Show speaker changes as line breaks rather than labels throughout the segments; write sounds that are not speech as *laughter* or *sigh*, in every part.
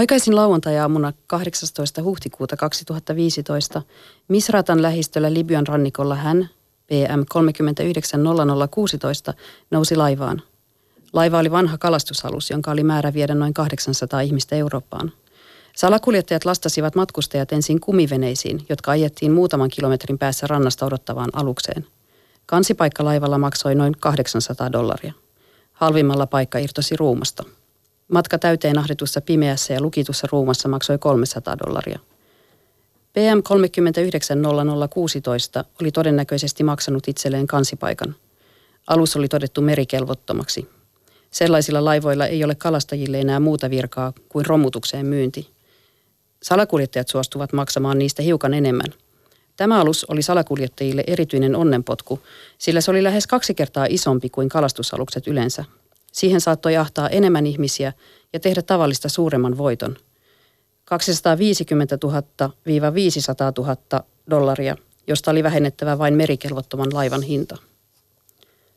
Aikaisin lauantai-aamuna 18. huhtikuuta 2015 Misratan lähistöllä Libyan rannikolla hän, PM 390016, nousi laivaan. Laiva oli vanha kalastusalus, jonka oli määrä viedä noin 800 ihmistä Eurooppaan. Salakuljettajat lastasivat matkustajat ensin kumiveneisiin, jotka ajettiin muutaman kilometrin päässä rannasta odottavaan alukseen. Kansipaikka laivalla maksoi noin 800 dollaria. Halvimmalla paikka irtosi ruumasta. Matka täyteen ahditussa pimeässä ja lukitussa ruumassa maksoi 300 dollaria. PM 390016 oli todennäköisesti maksanut itselleen kansipaikan. Alus oli todettu merikelvottomaksi. Sellaisilla laivoilla ei ole kalastajille enää muuta virkaa kuin romutukseen myynti. Salakuljettajat suostuvat maksamaan niistä hiukan enemmän. Tämä alus oli salakuljettajille erityinen onnenpotku, sillä se oli lähes kaksi kertaa isompi kuin kalastusalukset yleensä. Siihen saattoi ahtaa enemmän ihmisiä ja tehdä tavallista suuremman voiton. 250 000-500 000 dollaria, josta oli vähennettävä vain merikelvottoman laivan hinta.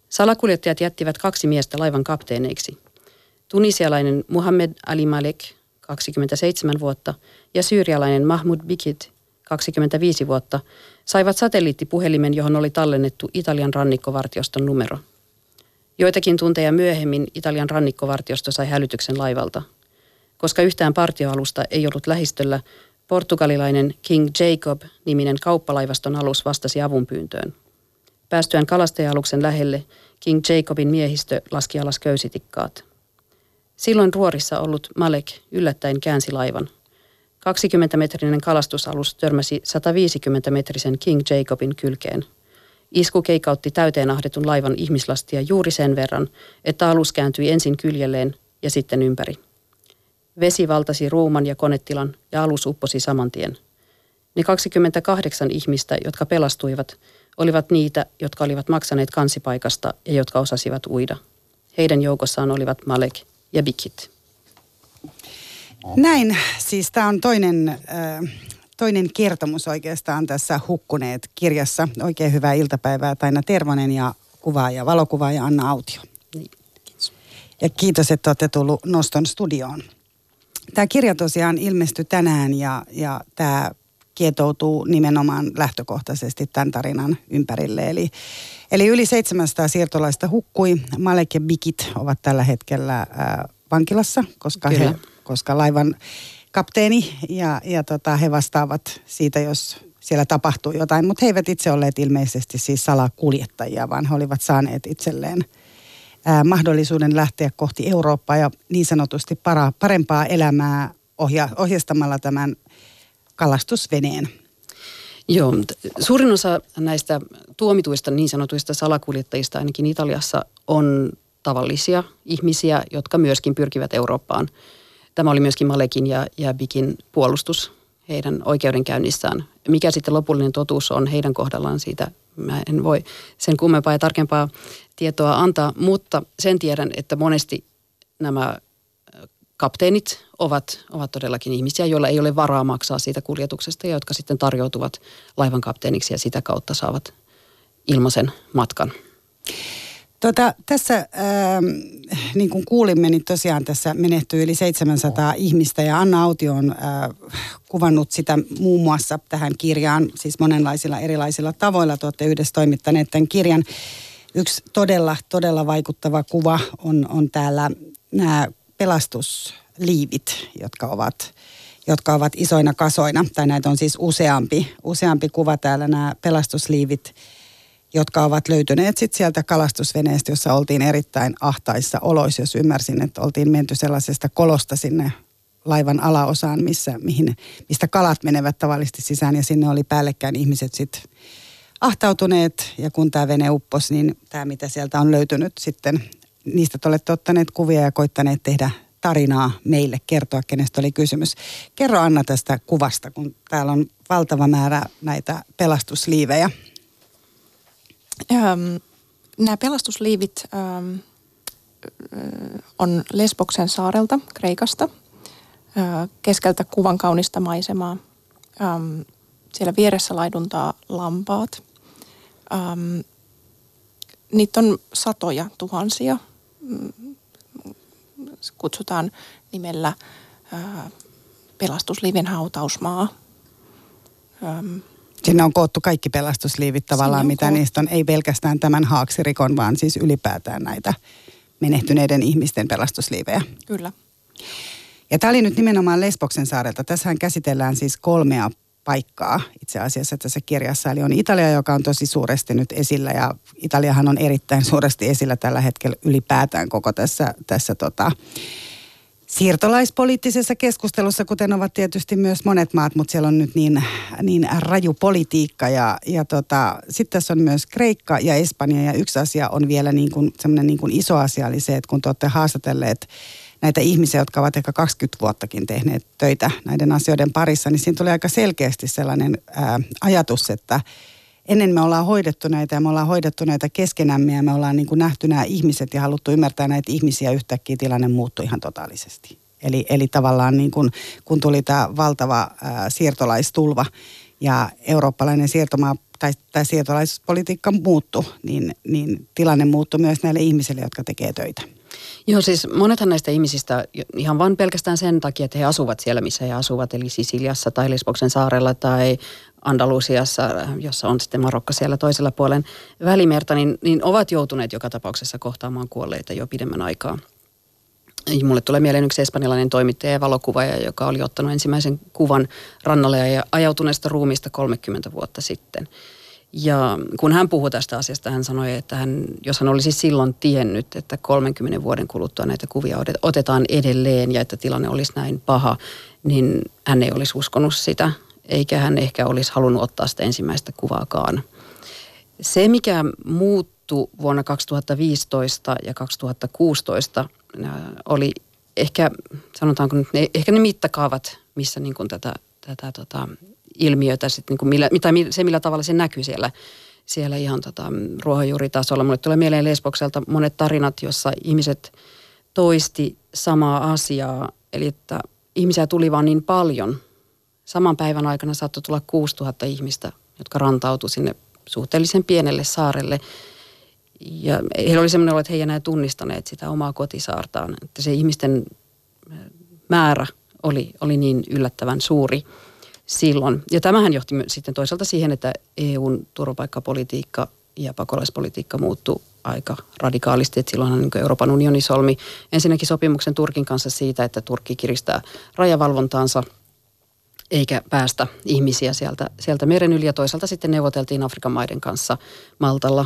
Salakuljettajat jättivät kaksi miestä laivan kapteeneiksi. Tunisialainen Muhammed Ali Malek, 27 vuotta, ja syyrialainen Mahmoud Bikit, 25 vuotta, saivat satelliittipuhelimen, johon oli tallennettu Italian rannikkovartioston numero. Joitakin tunteja myöhemmin Italian rannikkovartiosto sai hälytyksen laivalta. Koska yhtään partioalusta ei ollut lähistöllä, portugalilainen King Jacob-niminen kauppalaivaston alus vastasi avunpyyntöön. Päästyään kalastaja-aluksen lähelle, King Jacobin miehistö laski alas köysitikkaat. Silloin ruorissa ollut Malek yllättäen käänsi laivan. 20-metrinen kalastusalus törmäsi 150-metrisen King Jacobin kylkeen. Isku keikautti täyteen ahdetun laivan ihmislastia juuri sen verran, että alus kääntyi ensin kyljelleen ja sitten ympäri. Vesi valtasi ruuman ja konetilan ja alus upposi saman tien. Ne 28 ihmistä, jotka pelastuivat, olivat niitä, jotka olivat maksaneet kansipaikasta ja jotka osasivat uida. Heidän joukossaan olivat Malek ja Bikit.
Näin, siis tämä on toinen, äh, toinen kertomus oikeastaan tässä Hukkuneet kirjassa. Oikein hyvää iltapäivää Taina Tervonen ja kuvaaja, valokuvaaja Anna Autio. Niin, kiitos. Ja kiitos, että olette tullut Noston studioon. Tämä kirja tosiaan ilmestyi tänään ja, ja tämä kietoutuu nimenomaan lähtökohtaisesti tämän tarinan ympärille. Eli, eli yli 700 siirtolaista hukkui. Malek ja Bikit ovat tällä hetkellä äh, vankilassa, koska, he, koska laivan kapteeni ja, ja tota, he vastaavat siitä, jos siellä tapahtuu jotain. Mutta he eivät itse olleet ilmeisesti siis salakuljettajia, vaan he olivat saaneet itselleen ää, mahdollisuuden lähteä kohti Eurooppaa ja niin sanotusti para, parempaa elämää ohja, ohjastamalla tämän kalastusveneen.
Joo, suurin osa näistä tuomituista niin sanotuista salakuljettajista ainakin Italiassa on tavallisia ihmisiä, jotka myöskin pyrkivät Eurooppaan. Tämä oli myöskin Malekin ja, ja Bikin puolustus heidän oikeudenkäynnissään. Mikä sitten lopullinen totuus on heidän kohdallaan siitä, mä en voi sen kummempaa ja tarkempaa tietoa antaa, mutta sen tiedän, että monesti nämä kapteenit ovat, ovat todellakin ihmisiä, joilla ei ole varaa maksaa siitä kuljetuksesta ja jotka sitten tarjoutuvat laivan kapteeniksi ja sitä kautta saavat ilmaisen matkan.
Tota, tässä, äh, niin kuin kuulimme, niin tosiaan tässä menehtyy yli 700 oh. ihmistä ja Anna Autio on äh, kuvannut sitä muun muassa tähän kirjaan, siis monenlaisilla erilaisilla tavoilla. Te olette yhdessä toimittaneet tämän kirjan. Yksi todella, todella vaikuttava kuva on, on täällä nämä pelastusliivit, jotka ovat, jotka ovat isoina kasoina. Tai näitä on siis useampi, useampi kuva täällä nämä pelastusliivit, jotka ovat löytyneet sit sieltä kalastusveneestä, jossa oltiin erittäin ahtaissa oloissa, jos ymmärsin, että oltiin menty sellaisesta kolosta sinne laivan alaosaan, missä, mihin, mistä kalat menevät tavallisesti sisään ja sinne oli päällekkäin ihmiset sitten ahtautuneet ja kun tämä vene upposi, niin tämä mitä sieltä on löytynyt sitten niistä te olette ottaneet kuvia ja koittaneet tehdä tarinaa meille, kertoa kenestä oli kysymys. Kerro Anna tästä kuvasta, kun täällä on valtava määrä näitä pelastusliivejä.
Ähm, nämä pelastusliivit ähm, on Lesboksen saarelta, Kreikasta, äh, keskeltä kuvan kaunista maisemaa. Ähm, siellä vieressä laiduntaa lampaat. Ähm, niitä on satoja tuhansia kutsutaan nimellä pelastusliivin hautausmaa.
Öm, Sinne on koottu kaikki pelastusliivit tavallaan, mitä koottu. niistä on, ei pelkästään tämän haaksirikon, vaan siis ylipäätään näitä menehtyneiden ihmisten pelastusliivejä.
Kyllä.
Ja tämä oli nyt nimenomaan Lesboksen saarelta. Tässähän käsitellään siis kolmea paikkaa itse asiassa tässä kirjassa. Eli on Italia, joka on tosi suuresti nyt esillä ja Italiahan on erittäin suuresti esillä tällä hetkellä ylipäätään koko tässä, tässä tota, siirtolaispoliittisessa keskustelussa, kuten ovat tietysti myös monet maat, mutta siellä on nyt niin, niin raju politiikka. Ja, ja tota, sitten tässä on myös Kreikka ja Espanja ja yksi asia on vielä niin kuin, niin kuin iso asia oli se, että kun te olette haastatelleet näitä ihmisiä, jotka ovat ehkä 20 vuottakin tehneet töitä näiden asioiden parissa, niin siinä tuli aika selkeästi sellainen ää, ajatus, että ennen me ollaan hoidettu näitä ja me ollaan hoidettu näitä keskenämme ja me ollaan niin kuin nähty nämä ihmiset ja haluttu ymmärtää näitä ihmisiä yhtäkkiä tilanne muuttui ihan totaalisesti. Eli, eli tavallaan niin kuin, kun tuli tämä valtava ää, siirtolaistulva ja eurooppalainen siirtomaa tai, tai siirtolaispolitiikka muuttui, niin, niin tilanne muuttui myös näille ihmisille, jotka tekee töitä.
Joo, siis monethan näistä ihmisistä ihan vain pelkästään sen takia, että he asuvat siellä, missä he asuvat, eli Sisiliassa tai Lesboksen saarella tai Andalusiassa, jossa on sitten Marokko siellä toisella puolen välimerta, niin, niin ovat joutuneet joka tapauksessa kohtaamaan kuolleita jo pidemmän aikaa. Mulle tulee mieleen yksi espanjalainen toimittaja ja valokuvaaja, joka oli ottanut ensimmäisen kuvan rannalle ja ajautuneesta ruumista 30 vuotta sitten. Ja kun hän puhui tästä asiasta, hän sanoi, että hän, jos hän olisi silloin tiennyt, että 30 vuoden kuluttua näitä kuvia otetaan edelleen ja että tilanne olisi näin paha, niin hän ei olisi uskonut sitä, eikä hän ehkä olisi halunnut ottaa sitä ensimmäistä kuvaakaan. Se, mikä muuttui vuonna 2015 ja 2016, oli ehkä, sanotaanko nyt, ehkä ne mittakaavat, missä niin kuin tätä, tätä tota, ilmiötä, sit niin kuin millä, tai se millä tavalla se näkyy siellä, siellä ihan tota, ruohonjuuritasolla. Mulle tulee mieleen Lesbokselta monet tarinat, jossa ihmiset toisti samaa asiaa, eli että ihmisiä tuli vaan niin paljon. Saman päivän aikana saattoi tulla 6000 ihmistä, jotka rantautu sinne suhteellisen pienelle saarelle. Ja heillä oli sellainen olo, että he eivät enää tunnistaneet sitä omaa kotisaartaan. Että se ihmisten määrä oli, oli niin yllättävän suuri silloin. Ja tämähän johti sitten toisaalta siihen, että EUn turvapaikkapolitiikka ja pakolaispolitiikka muuttui aika radikaalisti. Että silloinhan niin Euroopan unioni solmi ensinnäkin sopimuksen Turkin kanssa siitä, että Turkki kiristää rajavalvontaansa eikä päästä ihmisiä sieltä, sieltä meren yli. Ja toisaalta sitten neuvoteltiin Afrikan maiden kanssa Maltalla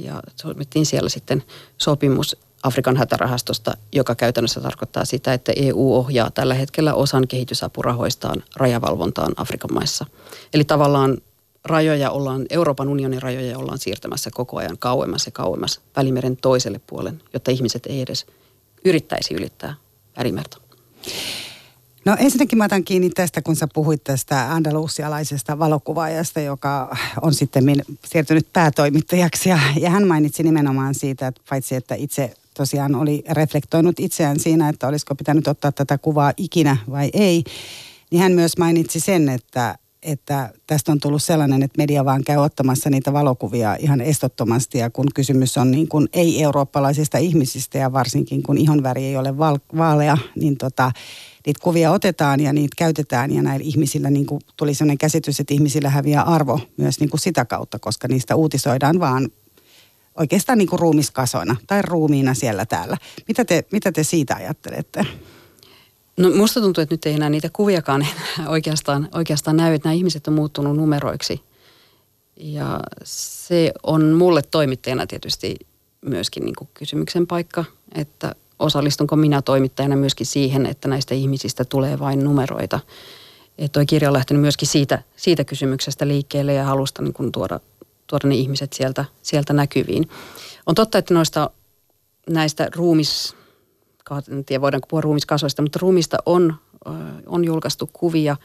ja solmittiin siellä sitten sopimus Afrikan hätärahastosta, joka käytännössä tarkoittaa sitä, että EU ohjaa tällä hetkellä osan kehitysapurahoistaan rajavalvontaan Afrikan maissa. Eli tavallaan rajoja ollaan, Euroopan unionin rajoja ollaan siirtämässä koko ajan kauemmas ja kauemmas Välimeren toiselle puolen, jotta ihmiset ei edes yrittäisi ylittää Välimerta.
No ensinnäkin mä otan kiinni tästä, kun sä puhuit tästä andalusialaisesta valokuvaajasta, joka on sitten siirtynyt päätoimittajaksi. Ja, ja hän mainitsi nimenomaan siitä, että paitsi että itse tosiaan oli reflektoinut itseään siinä, että olisiko pitänyt ottaa tätä kuvaa ikinä vai ei, niin hän myös mainitsi sen, että, että tästä on tullut sellainen, että media vaan käy ottamassa niitä valokuvia ihan estottomasti ja kun kysymys on niin kuin ei-eurooppalaisista ihmisistä ja varsinkin kun ihonväri ei ole vaalea, niin tota, niitä kuvia otetaan ja niitä käytetään ja näillä ihmisillä niin kuin tuli sellainen käsitys, että ihmisillä häviää arvo myös niin kuin sitä kautta, koska niistä uutisoidaan vaan oikeastaan niin kuin ruumiskasoina tai ruumiina siellä täällä. Mitä te, mitä te siitä ajattelette?
No musta tuntuu, että nyt ei enää niitä kuviakaan *laughs* enää oikeastaan, oikeastaan näy, että nämä ihmiset on muuttunut numeroiksi. Ja se on mulle toimittajana tietysti myöskin niin kuin kysymyksen paikka, että osallistunko minä toimittajana myöskin siihen, että näistä ihmisistä tulee vain numeroita. Että toi kirja on lähtenyt myöskin siitä, siitä kysymyksestä liikkeelle ja halusta niin kuin tuoda tuoda ne ihmiset sieltä, sieltä näkyviin. On totta, että noista näistä ruumis, en tiedä voidaanko puhua ruumiskasoista, mutta ruumista on, on julkaistu kuvia.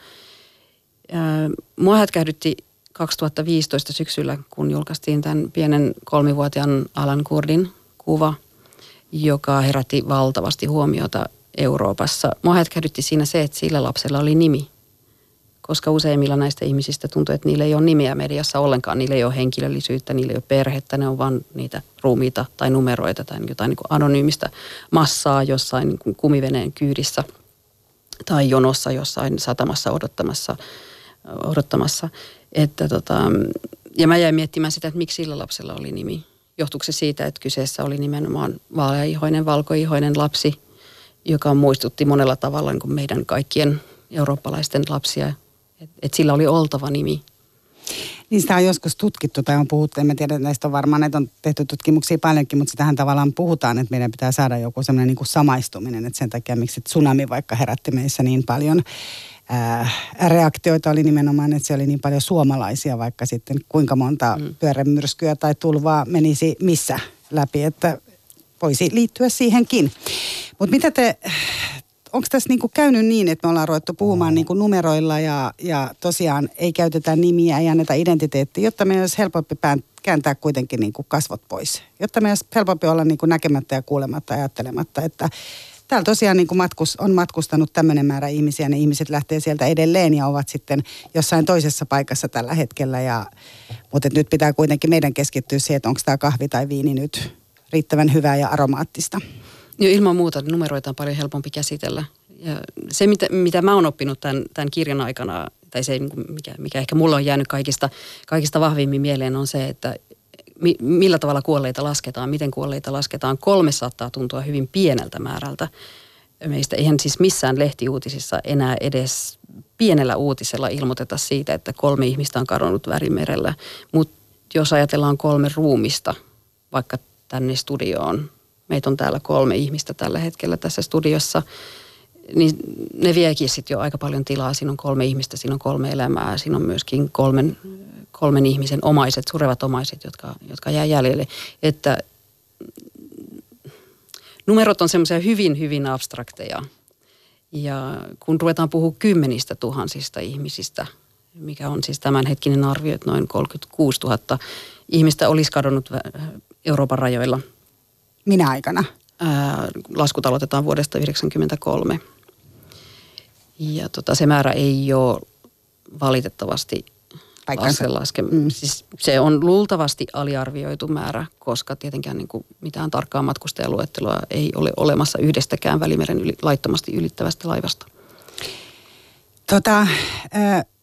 Mua hätkähdytti 2015 syksyllä, kun julkaistiin tämän pienen kolmivuotiaan Alan Kurdin kuva, joka herätti valtavasti huomiota Euroopassa. Mua hätkähdytti siinä se, että sillä lapsella oli nimi – koska useimmilla näistä ihmisistä tuntuu, että niillä ei ole nimiä mediassa ollenkaan, niillä ei ole henkilöllisyyttä, niillä ei ole perhettä, ne on vain niitä ruumiita tai numeroita tai jotain niin kuin anonyymistä massaa jossain niin kuin kumiveneen kyydissä. tai jonossa jossain satamassa odottamassa. odottamassa. Että tota, ja mä jäin miettimään sitä, että miksi sillä lapsella oli nimi. Johtuuko se siitä, että kyseessä oli nimenomaan vaaleaihoinen, valkoihoinen lapsi, joka muistutti monella tavalla niin kuin meidän kaikkien eurooppalaisten lapsia. Että et sillä oli oltava nimi.
Niin sitä on joskus tutkittu tai on puhuttu, en mä tiedä, näistä on varmaan, näitä on tehty tutkimuksia paljonkin, mutta sitähän tavallaan puhutaan, että meidän pitää saada joku semmoinen niin kuin samaistuminen, että sen takia miksi tsunami vaikka herätti meissä niin paljon ää, reaktioita oli nimenomaan, että se oli niin paljon suomalaisia, vaikka sitten kuinka monta mm. pyörämyrskyä tai tulvaa menisi missä läpi, että voisi liittyä siihenkin. Mutta mitä te onko tässä niinku käynyt niin, että me ollaan ruvettu puhumaan niinku numeroilla ja, ja tosiaan ei käytetä nimiä, ei anneta identiteettiä, jotta meidän olisi helpompi kääntää kuitenkin niinku kasvot pois. Jotta meidän olisi helpompi olla niinku näkemättä ja kuulematta ja ajattelematta, että täällä tosiaan niin kuin matkus, on matkustanut tämmöinen määrä ihmisiä, ne ihmiset lähtee sieltä edelleen ja ovat sitten jossain toisessa paikassa tällä hetkellä. Ja, mutta nyt pitää kuitenkin meidän keskittyä siihen, että onko tämä kahvi tai viini nyt riittävän hyvää ja aromaattista.
Jo ilman muuta numeroita on paljon helpompi käsitellä. Ja se, mitä, mitä mä oon oppinut tämän, tämän kirjan aikana, tai se, mikä, mikä ehkä mulla on jäänyt kaikista, kaikista vahvimmin mieleen, on se, että mi, millä tavalla kuolleita lasketaan, miten kuolleita lasketaan. Kolme saattaa tuntua hyvin pieneltä määrältä meistä. Eihän siis missään lehtiuutisissa enää edes pienellä uutisella ilmoiteta siitä, että kolme ihmistä on kadonnut värimerellä. Mutta jos ajatellaan kolme ruumista, vaikka tänne studioon meitä on täällä kolme ihmistä tällä hetkellä tässä studiossa, niin ne viekin sitten jo aika paljon tilaa. Siinä on kolme ihmistä, siinä on kolme elämää, siinä on myöskin kolmen, kolmen ihmisen omaiset, surevat omaiset, jotka, jotka jää jäljelle. Että numerot on semmoisia hyvin, hyvin abstrakteja. Ja kun ruvetaan puhua kymmenistä tuhansista ihmisistä, mikä on siis tämänhetkinen arvio, että noin 36 000 ihmistä olisi kadonnut Euroopan rajoilla –
minä aikana?
Ää, laskut aloitetaan vuodesta 1993. Ja tota, se määrä ei ole valitettavasti laske. Mm. Siis se on luultavasti aliarvioitu määrä, koska tietenkään niin kuin mitään tarkkaa matkustajaluettelua ei ole olemassa yhdestäkään Välimeren yli, laittomasti ylittävästä laivasta.
Tota,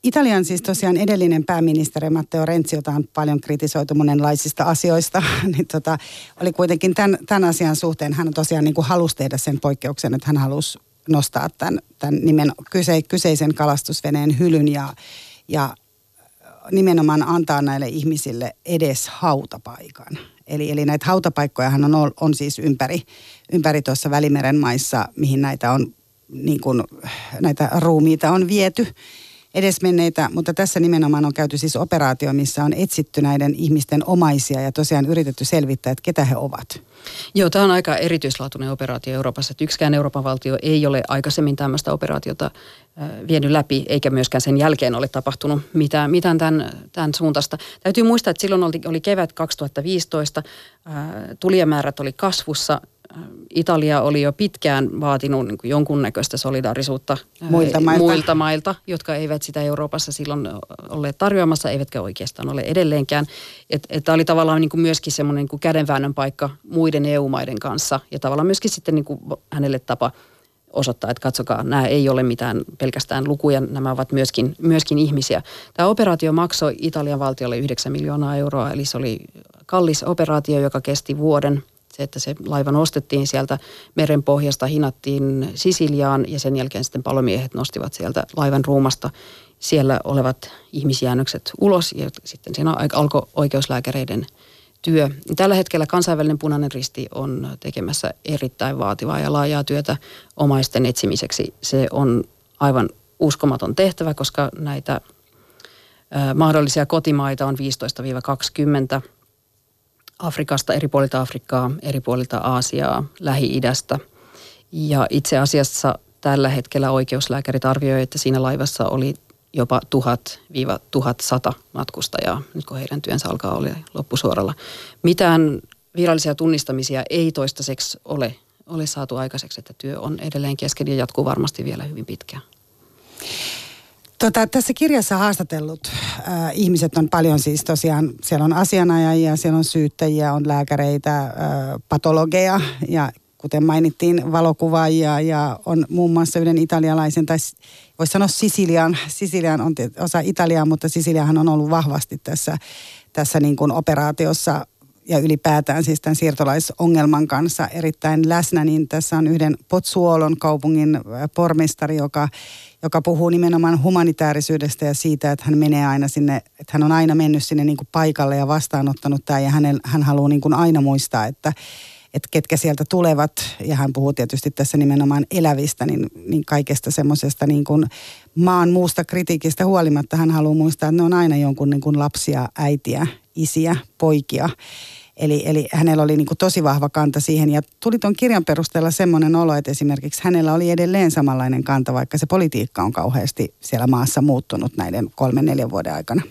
Italian siis tosiaan edellinen pääministeri Matteo Renzi, jota on paljon kritisoitu monenlaisista asioista, *laughs* niin tota, oli kuitenkin tämän, tämän asian suhteen, hän tosiaan niin kuin halusi tehdä sen poikkeuksen, että hän halusi nostaa tämän, tämän nimen, kyse, kyseisen kalastusveneen hylyn ja, ja nimenomaan antaa näille ihmisille edes hautapaikan. Eli, eli näitä hautapaikkojahan on, on siis ympäri, ympäri tuossa Välimeren maissa, mihin näitä on niin kuin, näitä ruumiita on viety edesmenneitä, mutta tässä nimenomaan on käyty siis operaatio, missä on etsitty näiden ihmisten omaisia ja tosiaan yritetty selvittää, että ketä he ovat.
Joo, tämä on aika erityislaatuinen operaatio Euroopassa. Että yksikään Euroopan valtio ei ole aikaisemmin tämmöistä operaatiota vienyt läpi, eikä myöskään sen jälkeen ole tapahtunut mitään, mitään tämän, tämän suuntaista. Täytyy muistaa, että silloin oli, oli kevät 2015, tulijamäärät oli kasvussa, Italia oli jo pitkään vaatinut niin kuin jonkunnäköistä solidaarisuutta
muilta mailta.
muilta mailta, jotka eivät sitä Euroopassa silloin olleet tarjoamassa, eivätkä oikeastaan ole edelleenkään. Tämä oli tavallaan niin kuin myöskin semmoinen niin kädenväännön paikka muiden EU-maiden kanssa. Ja tavallaan myöskin sitten niin kuin hänelle tapa osoittaa, että katsokaa, nämä ei ole mitään pelkästään lukuja, nämä ovat myöskin, myöskin ihmisiä. Tämä operaatio maksoi Italian valtiolle 9 miljoonaa euroa, eli se oli kallis operaatio, joka kesti vuoden – se, että se laiva nostettiin sieltä meren pohjasta, hinattiin Sisiliaan ja sen jälkeen sitten palomiehet nostivat sieltä laivan ruumasta. Siellä olevat ihmisjäännökset ulos ja sitten siinä alkoi oikeuslääkäreiden työ. Tällä hetkellä kansainvälinen punainen risti on tekemässä erittäin vaativaa ja laajaa työtä omaisten etsimiseksi. Se on aivan uskomaton tehtävä, koska näitä mahdollisia kotimaita on 15-20 Afrikasta, eri puolilta Afrikkaa, eri puolilta Aasiaa, Lähi-idästä. Ja itse asiassa tällä hetkellä oikeuslääkärit arvioivat, että siinä laivassa oli jopa 1000-1100 matkustajaa, nyt kun heidän työnsä alkaa olla loppusuoralla. Mitään virallisia tunnistamisia ei toistaiseksi ole, ole saatu aikaiseksi, että työ on edelleen kesken ja jatkuu varmasti vielä hyvin pitkään.
Tota, tässä kirjassa haastatellut äh, ihmiset on paljon siis tosiaan, siellä on asianajajia, siellä on syyttäjiä, on lääkäreitä, äh, patologeja ja kuten mainittiin, valokuvaajia ja on muun muassa yhden italialaisen, tai voisi sanoa Sisilian, Sisilian on osa Italiaa, mutta Sisiliahan on ollut vahvasti tässä, tässä niin kuin operaatiossa ja ylipäätään siis tämän siirtolaisongelman kanssa erittäin läsnä, niin tässä on yhden Potsuolon kaupungin pormestari, joka, joka puhuu nimenomaan humanitaarisyydestä ja siitä, että hän menee aina sinne, että hän on aina mennyt sinne niin kuin paikalle ja vastaanottanut tämä ja hän, hän haluaa niin kuin aina muistaa, että, että ketkä sieltä tulevat, ja hän puhuu tietysti tässä nimenomaan elävistä, niin, niin kaikesta semmoisesta niin kuin maan muusta kritiikistä huolimatta hän haluaa muistaa, että ne on aina jonkun niin kuin lapsia, äitiä, isiä, poikia. Eli, eli hänellä oli niin kuin tosi vahva kanta siihen ja tuli tuon kirjan perusteella semmoinen olo, että esimerkiksi hänellä oli edelleen samanlainen kanta, vaikka se politiikka on kauheasti siellä maassa muuttunut näiden kolmen neljän vuoden aikana.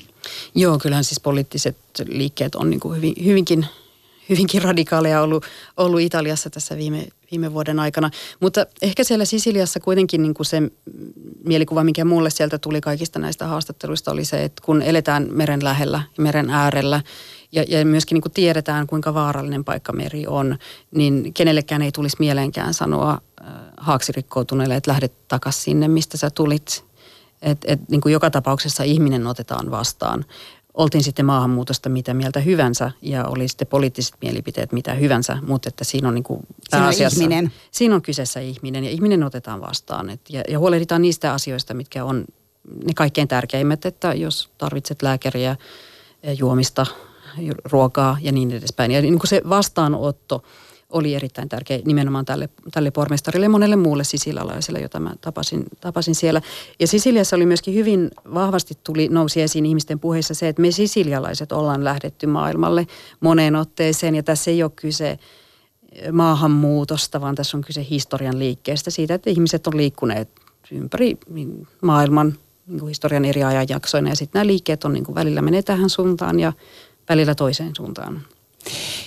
Joo, kyllähän siis poliittiset liikkeet on niin kuin hyvin, hyvinkin hyvinkin radikaaleja ollut, ollut Italiassa tässä viime, viime vuoden aikana. Mutta ehkä siellä Sisiliassa kuitenkin niin kuin se mielikuva, mikä mulle sieltä tuli kaikista näistä haastatteluista, oli se, että kun eletään meren lähellä meren äärellä ja, ja myöskin niin kuin tiedetään, kuinka vaarallinen paikka meri on, niin kenellekään ei tulisi mieleenkään sanoa äh, haaksirikkoutuneelle, että lähdet takaisin sinne, mistä sä tulit. Et, et, niin kuin joka tapauksessa ihminen otetaan vastaan oltiin sitten maahanmuutosta mitä mieltä hyvänsä ja oli sitten poliittiset mielipiteet mitä hyvänsä, mutta että siinä on niin kuin
siinä on ihminen.
Siinä on kyseessä ihminen ja ihminen otetaan vastaan et, ja, ja huolehditaan niistä asioista, mitkä on ne kaikkein tärkeimmät, että jos tarvitset lääkäriä, juomista, ruokaa ja niin edespäin. Ja niin kuin se vastaanotto oli erittäin tärkeä nimenomaan tälle, tälle pormestarille ja monelle muulle sisilialaiselle, jota mä tapasin, tapasin siellä. Ja Sisiliassa oli myöskin hyvin vahvasti tuli, nousi esiin ihmisten puheissa se, että me sisilialaiset ollaan lähdetty maailmalle moneen otteeseen ja tässä ei ole kyse maahanmuutosta, vaan tässä on kyse historian liikkeestä siitä, että ihmiset on liikkuneet ympäri maailman niin kuin historian eri ajanjaksoina ja sitten nämä liikkeet on niin kuin välillä menee tähän suuntaan ja välillä toiseen suuntaan.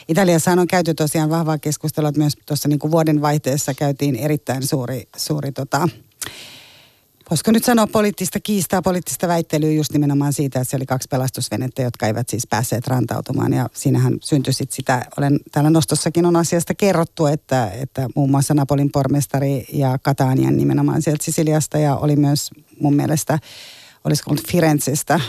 Italiassa on käyty tosiaan vahvaa keskustelua, että myös tuossa niin kuin vuoden vaihteessa käytiin erittäin suuri, suuri tota, voisiko nyt sanoa poliittista kiistaa, poliittista väittelyä just nimenomaan siitä, että se oli kaksi pelastusvenettä, jotka eivät siis päässeet rantautumaan. Ja siinähän syntyi sit sitä, olen täällä nostossakin on asiasta kerrottu, että, että muun muassa Napolin pormestari ja Katanian nimenomaan sieltä Sisiliasta ja oli myös mun mielestä olisiko ollut Firenzestä,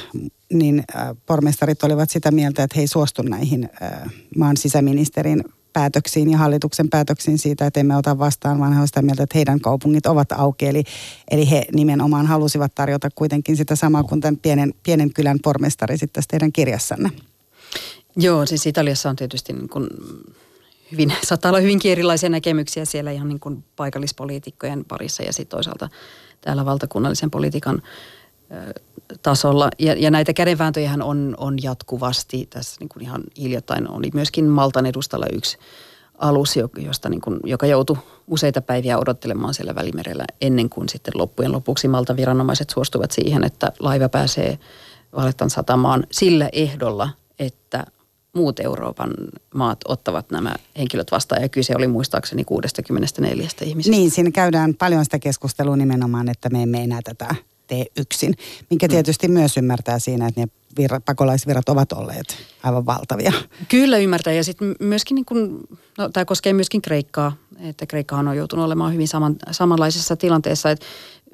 niin äh, pormestarit olivat sitä mieltä, että he ei suostu näihin äh, maan sisäministerin päätöksiin ja hallituksen päätöksiin siitä, että emme ota vastaan, vaan he sitä mieltä, että heidän kaupungit ovat auki. Eli, eli he nimenomaan halusivat tarjota kuitenkin sitä samaa kuin tämän pienen, pienen kylän pormestari sitten tässä teidän kirjassanne.
Joo, siis Italiassa on tietysti niin kuin hyvin, saattaa olla hyvinkin erilaisia näkemyksiä siellä ihan niin kuin paikallispoliitikkojen parissa ja sitten toisaalta täällä valtakunnallisen politiikan tasolla. Ja, ja näitä kädenvääntöjähän on, on jatkuvasti. Tässä niin kuin ihan hiljattain oli myöskin Maltan edustalla yksi alus, josta niin kuin, joka joutui useita päiviä odottelemaan siellä Välimerellä ennen kuin sitten loppujen lopuksi Maltan viranomaiset suostuvat siihen, että laiva pääsee Valettan satamaan sillä ehdolla, että muut Euroopan maat ottavat nämä henkilöt vastaan. Ja kyse oli muistaakseni 64 ihmisestä.
Niin, siinä käydään paljon sitä keskustelua nimenomaan, että me emme enää tätä tee yksin, minkä mm. tietysti mm. myös ymmärtää siinä, että ne vir- pakolaisvirrat ovat olleet aivan valtavia.
Kyllä ymmärtää ja sitten myöskin, niin kun, no, tämä koskee myöskin Kreikkaa, että Kreikkahan on joutunut olemaan hyvin saman, samanlaisessa tilanteessa, että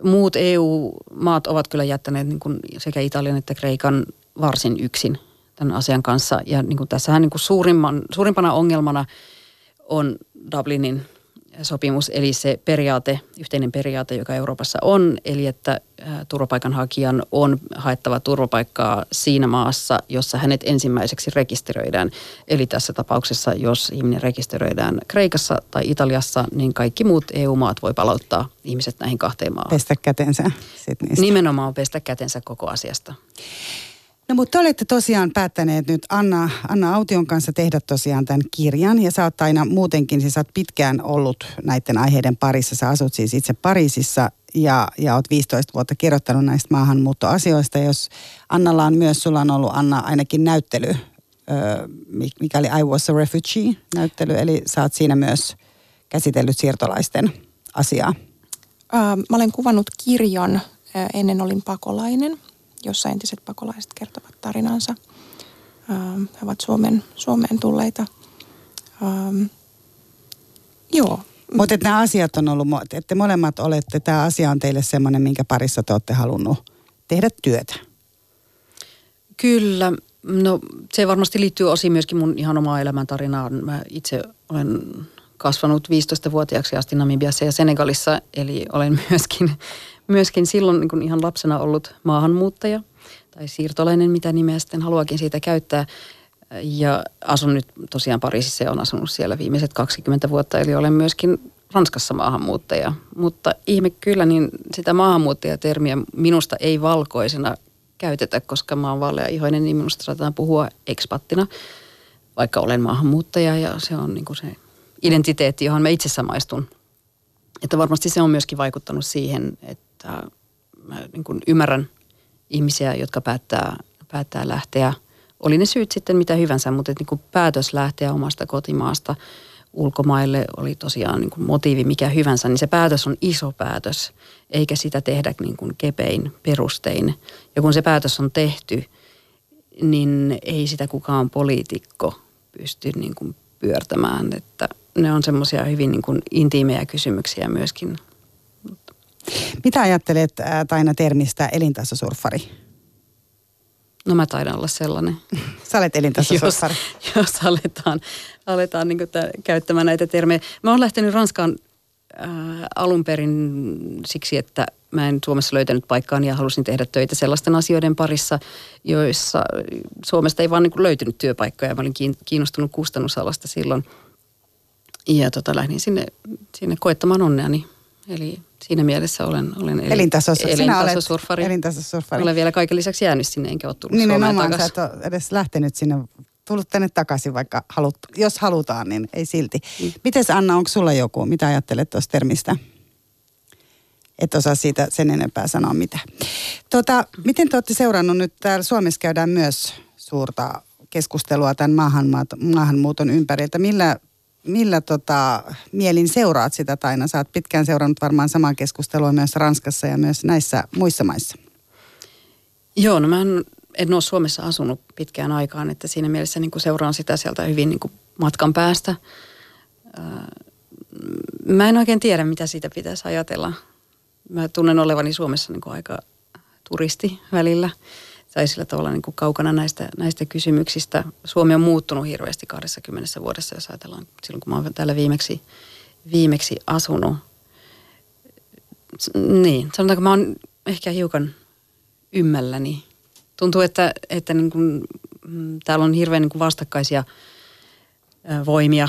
muut EU-maat ovat kyllä jättäneet niin kun sekä Italian että Kreikan varsin yksin tämän asian kanssa. Ja niin kun tässähän niin kun suurimman, suurimpana ongelmana on Dublinin sopimus, eli se periaate, yhteinen periaate, joka Euroopassa on, eli että turvapaikanhakijan on haettava turvapaikkaa siinä maassa, jossa hänet ensimmäiseksi rekisteröidään. Eli tässä tapauksessa, jos ihminen rekisteröidään Kreikassa tai Italiassa, niin kaikki muut EU-maat voi palauttaa ihmiset näihin kahteen maahan.
Pestä kätensä sit
niistä. Nimenomaan pestä kätensä koko asiasta.
No mutta te olette tosiaan päättäneet nyt Anna, Anna Aution kanssa tehdä tosiaan tämän kirjan ja sä oot aina muutenkin, siis sä oot pitkään ollut näiden aiheiden parissa. Sä asut siis itse Pariisissa ja, ja oot 15 vuotta kirjoittanut näistä maahanmuuttoasioista. Jos Annalla on myös, sulla on ollut Anna ainakin näyttely, mikäli I was a refugee näyttely, eli sä oot siinä myös käsitellyt siirtolaisten asiaa.
Mä olen kuvannut kirjan Ennen olin pakolainen – jossa entiset pakolaiset kertovat tarinansa. Ähm, he ovat Suomen, Suomeen tulleita. Ähm, joo,
Mutta että nämä asiat on ollut, että molemmat olette, tämä asia on teille semmoinen, minkä parissa te olette halunnut tehdä työtä.
Kyllä. No se varmasti liittyy osin myöskin mun ihan omaa elämäntarinaan. Mä itse olen kasvanut 15-vuotiaaksi asti Namibiassa ja Senegalissa, eli olen *laughs* myöskin, myöskin silloin niin ihan lapsena ollut maahanmuuttaja tai siirtolainen, mitä nimeä sitten haluakin siitä käyttää. Ja asun nyt tosiaan Pariisissa ja on asunut siellä viimeiset 20 vuotta, eli olen myöskin Ranskassa maahanmuuttaja. Mutta ihme kyllä, niin sitä maahanmuuttajatermiä minusta ei valkoisena käytetä, koska mä oon vaalea-ihoinen, niin minusta saatetaan puhua ekspattina, vaikka olen maahanmuuttaja ja se on niin kuin se identiteetti, johon mä itse samaistun. Että varmasti se on myöskin vaikuttanut siihen, että mä niin kuin ymmärrän ihmisiä, jotka päättää, päättää lähteä, oli ne syyt sitten mitä hyvänsä, mutta että niin kuin päätös lähteä omasta kotimaasta ulkomaille oli tosiaan niin kuin motiivi mikä hyvänsä, niin se päätös on iso päätös, eikä sitä tehdä niin kuin kepein perustein. Ja kun se päätös on tehty, niin ei sitä kukaan poliitikko pysty niin kuin pyörtämään, että ne on semmoisia hyvin niin kuin intiimejä kysymyksiä myöskin.
Mitä ajattelet Taina termistä elintasosurfari?
No mä taidan olla sellainen. *laughs*
Sä olet elintasosurfari.
jos, jos aletaan, aletaan niin tämän, käyttämään näitä termejä. Mä oon lähtenyt Ranskaan äh, alun perin siksi, että mä en Suomessa löytänyt paikkaa ja halusin tehdä töitä sellaisten asioiden parissa, joissa Suomesta ei vaan niin löytynyt työpaikkoja. Mä olin kiinnostunut kustannusalasta silloin – ja tota, lähdin sinne, sinne koettamaan onneani. Eli siinä mielessä olen, olen
eli, elintasosurfari.
elintasosurfari. elintasosurfari. Olen vielä kaiken lisäksi jäänyt sinne, enkä ole tullut
Nimenomaan, sä et ole edes lähtenyt sinne, tullut tänne takaisin, vaikka halut, jos halutaan, niin ei silti. Mm. Miten Anna, onko sulla joku, mitä ajattelet tuosta termistä? Et osaa siitä sen enempää sanoa mitä. Tota, miten te olette seurannut nyt, täällä Suomessa käydään myös suurta keskustelua tämän maahanmuuton ympäriltä. Millä millä tota, mielin seuraat sitä Taina? Sä oot pitkään seurannut varmaan samaa keskustelua myös Ranskassa ja myös näissä muissa maissa.
Joo, no mä en, ole Suomessa asunut pitkään aikaan, että siinä mielessä niin seuraan sitä sieltä hyvin niin matkan päästä. Mä en oikein tiedä, mitä siitä pitäisi ajatella. Mä tunnen olevani Suomessa niin aika turisti välillä tai sillä tavalla niin kuin kaukana näistä, näistä kysymyksistä. Suomi on muuttunut hirveästi 20 vuodessa, jos ajatellaan silloin, kun mä olen täällä viimeksi, viimeksi asunut. Niin, sanotaanko mä oon ehkä hiukan ymmälläni. Tuntuu, että, että niin kuin, mm, täällä on hirveän niin kuin vastakkaisia voimia,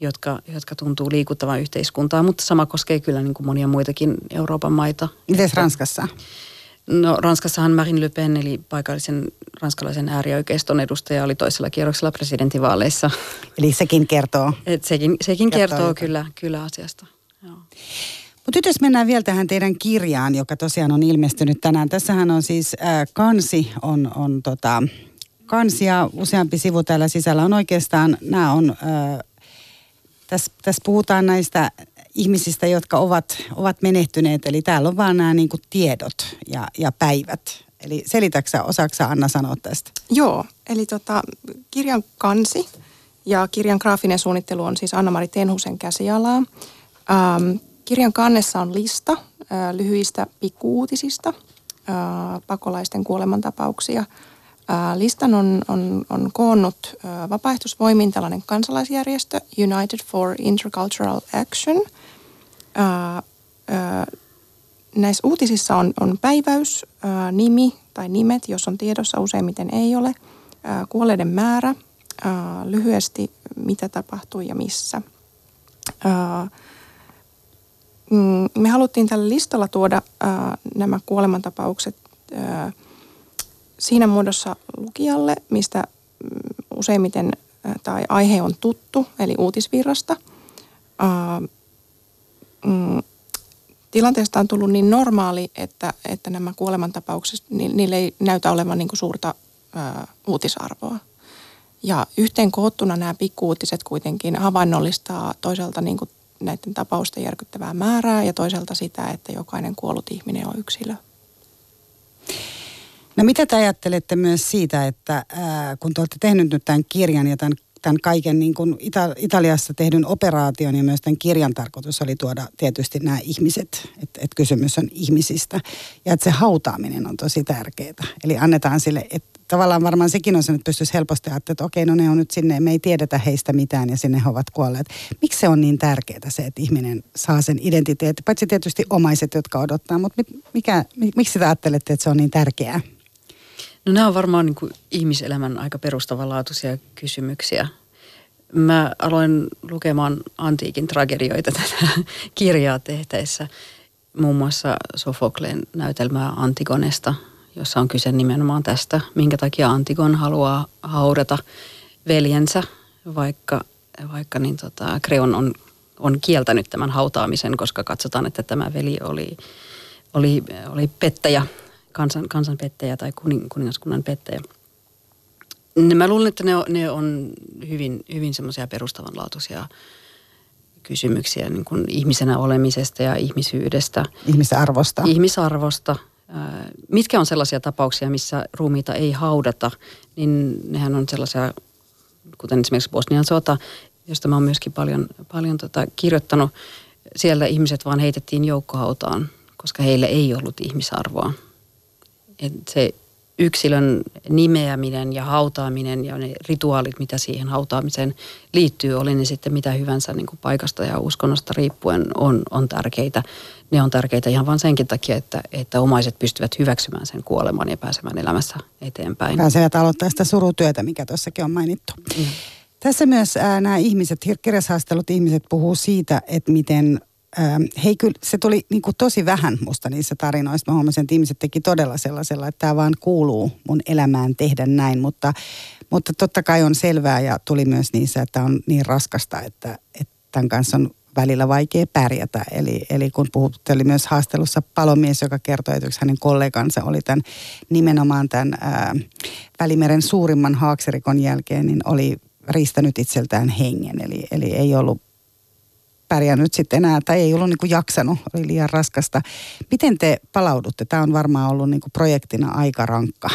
jotka, jotka tuntuu liikuttavan yhteiskuntaa, mutta sama koskee kyllä niin kuin monia muitakin Euroopan maita.
Miten Ranskassa?
No Ranskassahan Marine Le Pen, eli paikallisen ranskalaisen äärioikeiston edustaja, oli toisella kierroksella presidentinvaaleissa.
Eli sekin kertoo.
Et sekin sekin kertoo, kertoo kyllä, kyllä asiasta.
Mutta nyt jos mennään vielä tähän teidän kirjaan, joka tosiaan on ilmestynyt tänään. Tässähän on siis äh, kansi, on, on tota, kansi ja useampi sivu täällä sisällä on oikeastaan, nämä on, äh, tässä täs puhutaan näistä ihmisistä, jotka ovat, ovat menehtyneet. Eli täällä on vaan nämä niin kuin tiedot ja, ja päivät. Eli selitäksä, osaksä Anna sanoa tästä?
Joo, eli tota, kirjan kansi ja kirjan graafinen suunnittelu on siis Anna-Mari Tenhusen käsialaa. Ähm, kirjan kannessa on lista äh, lyhyistä pikkuuutisista, äh, pakolaisten kuolemantapauksia – listan on, on, on koonnut vapaaehtoisvoimin tällainen kansalaisjärjestö United for Intercultural Action. näissä uutisissa on, on päiväys, nimi tai nimet, jos on tiedossa, useimmiten ei ole, kuolleiden määrä, lyhyesti mitä tapahtui ja missä. Mm, me haluttiin tällä listalla tuoda nämä kuolemantapaukset siinä muodossa lukijalle, mistä mm, useimmiten tai aihe on tuttu, eli uutisvirrasta. Mm, tilanteesta on tullut niin normaali, että, että nämä kuolemantapaukset, niille ei näytä olevan niin suurta uutisarvoa. Ja yhteen koottuna nämä pikkuuutiset kuitenkin havainnollistaa toisaalta niin kuin näiden tapausten järkyttävää määrää ja toisaalta sitä, että jokainen kuollut ihminen on yksilö.
No mitä te ajattelette myös siitä, että ää, kun te olette tehnyt nyt tämän kirjan ja tämän tämän kaiken niin kuin Ita- Italiassa tehdyn operaation ja myös tämän kirjan tarkoitus oli tuoda tietysti nämä ihmiset, että et kysymys on ihmisistä ja että se hautaaminen on tosi tärkeää. Eli annetaan sille, että tavallaan varmaan sekin on se, että pystyisi helposti ajattelemaan, että okei, no ne on nyt sinne, me ei tiedetä heistä mitään ja sinne he ovat kuolleet. Miksi se on niin tärkeää se, että ihminen saa sen identiteetti, paitsi tietysti omaiset, jotka odottaa, mutta mikä, miksi te ajattelette, että se on niin tärkeää?
No nämä on varmaan niin kuin ihmiselämän aika perustavanlaatuisia kysymyksiä. Mä aloin lukemaan antiikin tragedioita tätä *laughs* kirjaa tehtäessä. Muun muassa Sofokleen näytelmää Antigonesta, jossa on kyse nimenomaan tästä, minkä takia Antigon haluaa haudata veljensä, vaikka, vaikka niin tota, Kreon on, on kieltänyt tämän hautaamisen, koska katsotaan, että tämä veli oli, oli, oli pettäjä – kansan, kansan pettäjä tai kuning, kuningaskunnan pettäjä. Mä luulen, että ne on, ne on hyvin, hyvin semmoisia perustavanlaatuisia kysymyksiä niin kuin ihmisenä olemisesta ja ihmisyydestä.
Ihmisarvosta.
Ihmisarvosta. Mitkä on sellaisia tapauksia, missä ruumiita ei haudata, niin nehän on sellaisia, kuten esimerkiksi Bosnian sota, josta mä oon myöskin paljon, paljon tota kirjoittanut. Siellä ihmiset vaan heitettiin joukkohautaan, koska heille ei ollut ihmisarvoa että se yksilön nimeäminen ja hautaaminen ja ne rituaalit, mitä siihen hautaamiseen liittyy, oli ne sitten mitä hyvänsä niin kuin paikasta ja uskonnosta riippuen, on, on tärkeitä. Ne on tärkeitä ihan vain senkin takia, että, että omaiset pystyvät hyväksymään sen kuoleman ja pääsemään elämässä eteenpäin.
Pääsevät aloittaa sitä surutyötä, mikä tuossakin on mainittu. Mm. Tässä myös äh, nämä ihmiset, kirjashaastelut ihmiset puhuu siitä, että miten Ähm, hei kyllä, se tuli niin kuin tosi vähän musta niissä tarinoissa. Mä huomasin, että ihmiset teki todella sellaisella, että tämä vaan kuuluu mun elämään tehdä näin. Mutta, mutta totta kai on selvää ja tuli myös niissä, että on niin raskasta, että, että tämän kanssa on välillä vaikea pärjätä. Eli, eli kun puhutteli myös haastelussa palomies, joka kertoi, että yksi hänen kollegansa oli tämän nimenomaan tämän ää, Välimeren suurimman haaksirikon jälkeen, niin oli riistänyt itseltään hengen. Eli, eli ei ollut pärjännyt sitten enää tai ei ollut niin kuin jaksanut, oli liian raskasta. Miten te palaudutte? Tämä on varmaan ollut niin kuin projektina aika rankka.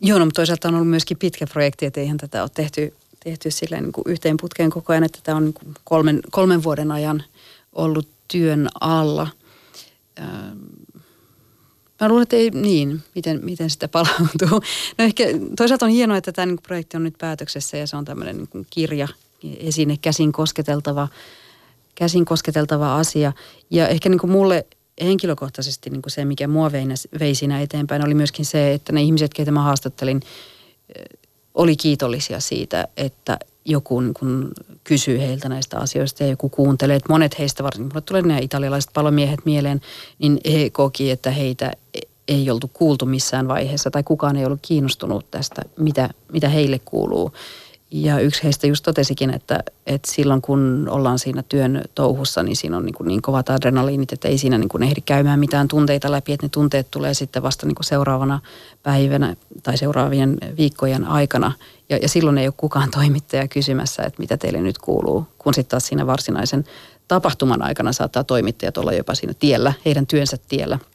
Joo, no, mutta toisaalta on ollut myöskin pitkä projekti, että eihän tätä ole tehty, tehty sillä niin kuin yhteen putkeen koko ajan, että tämä on niin kuin kolmen, kolmen vuoden ajan ollut työn alla. Ähm, mä luulen, että ei niin, miten, miten sitä palautuu. No ehkä toisaalta on hienoa, että tämä niin projekti on nyt päätöksessä ja se on tämmöinen niin kirja, esine, käsin kosketeltava, käsin kosketeltava asia. Ja ehkä niin kuin mulle henkilökohtaisesti niin kuin se, mikä mua vei, vei siinä eteenpäin, oli myöskin se, että ne ihmiset, keitä mä haastattelin, oli kiitollisia siitä, että joku niin kuin kysyy heiltä näistä asioista ja joku kuuntelee. Että monet heistä, varsinkin mulle tulee nämä italialaiset palomiehet mieleen, niin he koki, että heitä ei oltu kuultu missään vaiheessa tai kukaan ei ollut kiinnostunut tästä, mitä, mitä heille kuuluu. Ja yksi heistä just totesikin, että, että silloin kun ollaan siinä työn touhussa, niin siinä on niin, kuin niin kovat adrenaliinit, että ei siinä niin kuin ehdi käymään mitään tunteita läpi, että ne tunteet tulee sitten vasta niin kuin seuraavana päivänä tai seuraavien viikkojen aikana. Ja, ja silloin ei ole kukaan toimittaja kysymässä, että mitä teille nyt kuuluu, kun sitten taas siinä varsinaisen tapahtuman aikana saattaa toimittajat olla jopa siinä tiellä, heidän työnsä tiellä –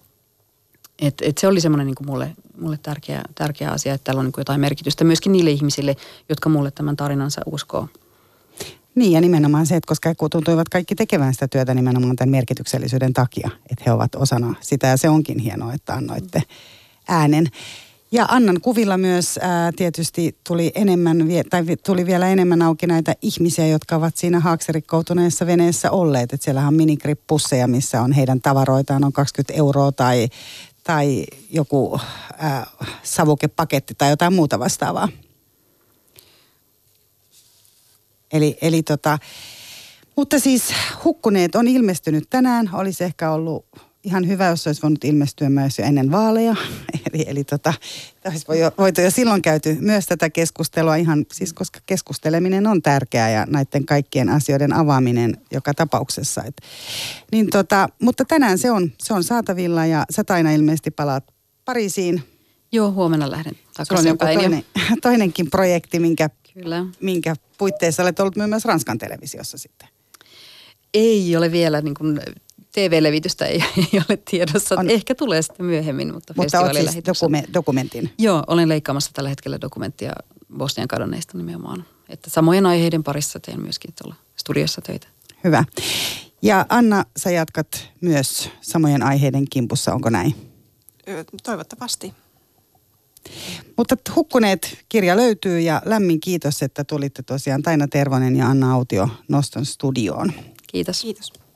et, et se oli semmoinen niin mulle, mulle tärkeä, tärkeä asia, että täällä on niin jotain merkitystä myöskin niille ihmisille, jotka mulle tämän tarinansa uskoo.
Niin ja nimenomaan se, että koska tuntuivat kaikki tekevän sitä työtä nimenomaan tämän merkityksellisyyden takia, että he ovat osana sitä ja se onkin hienoa, että annoitte äänen. Ja Annan kuvilla myös ää, tietysti tuli, enemmän, tai tuli vielä enemmän auki näitä ihmisiä, jotka ovat siinä haaksirikkoutuneessa veneessä olleet. Että siellähän on minikrippusseja, missä on heidän tavaroitaan on 20 euroa tai, tai joku äh, savukepaketti tai jotain muuta vastaavaa. Eli, eli tota, mutta siis hukkuneet on ilmestynyt tänään. Olisi ehkä ollut ihan hyvä, jos olisi voinut ilmestyä myös jo ennen vaaleja. *laughs* Eli, eli tota, olisi voitu jo silloin käyty myös tätä keskustelua ihan, siis koska keskusteleminen on tärkeää ja näiden kaikkien asioiden avaaminen joka tapauksessa. Et, niin tota, mutta tänään se on, se on saatavilla ja sä Taina ilmeisesti palaat Pariisiin.
Joo, huomenna lähden takaisin
on joku toinen, *laughs* toinenkin projekti, minkä,
Kyllä.
minkä puitteissa olet ollut myös Ranskan televisiossa sitten.
Ei ole vielä niin kuin TV-levitystä ei, *laughs* ei ole tiedossa. On. Ehkä tulee sitten myöhemmin, mutta
Mutta olet siis dokume, dokumentin?
Joo, olen leikkaamassa tällä hetkellä dokumenttia Bosnian kadonneista nimenomaan. Että samojen aiheiden parissa teen myöskin tuolla studiossa töitä.
Hyvä. Ja Anna, sä jatkat myös samojen aiheiden kimpussa, onko näin?
Toivottavasti.
Mutta Hukkuneet kirja löytyy ja lämmin kiitos, että tulitte tosiaan Taina Tervonen ja Anna Autio Noston studioon.
Kiitos.
Kiitos.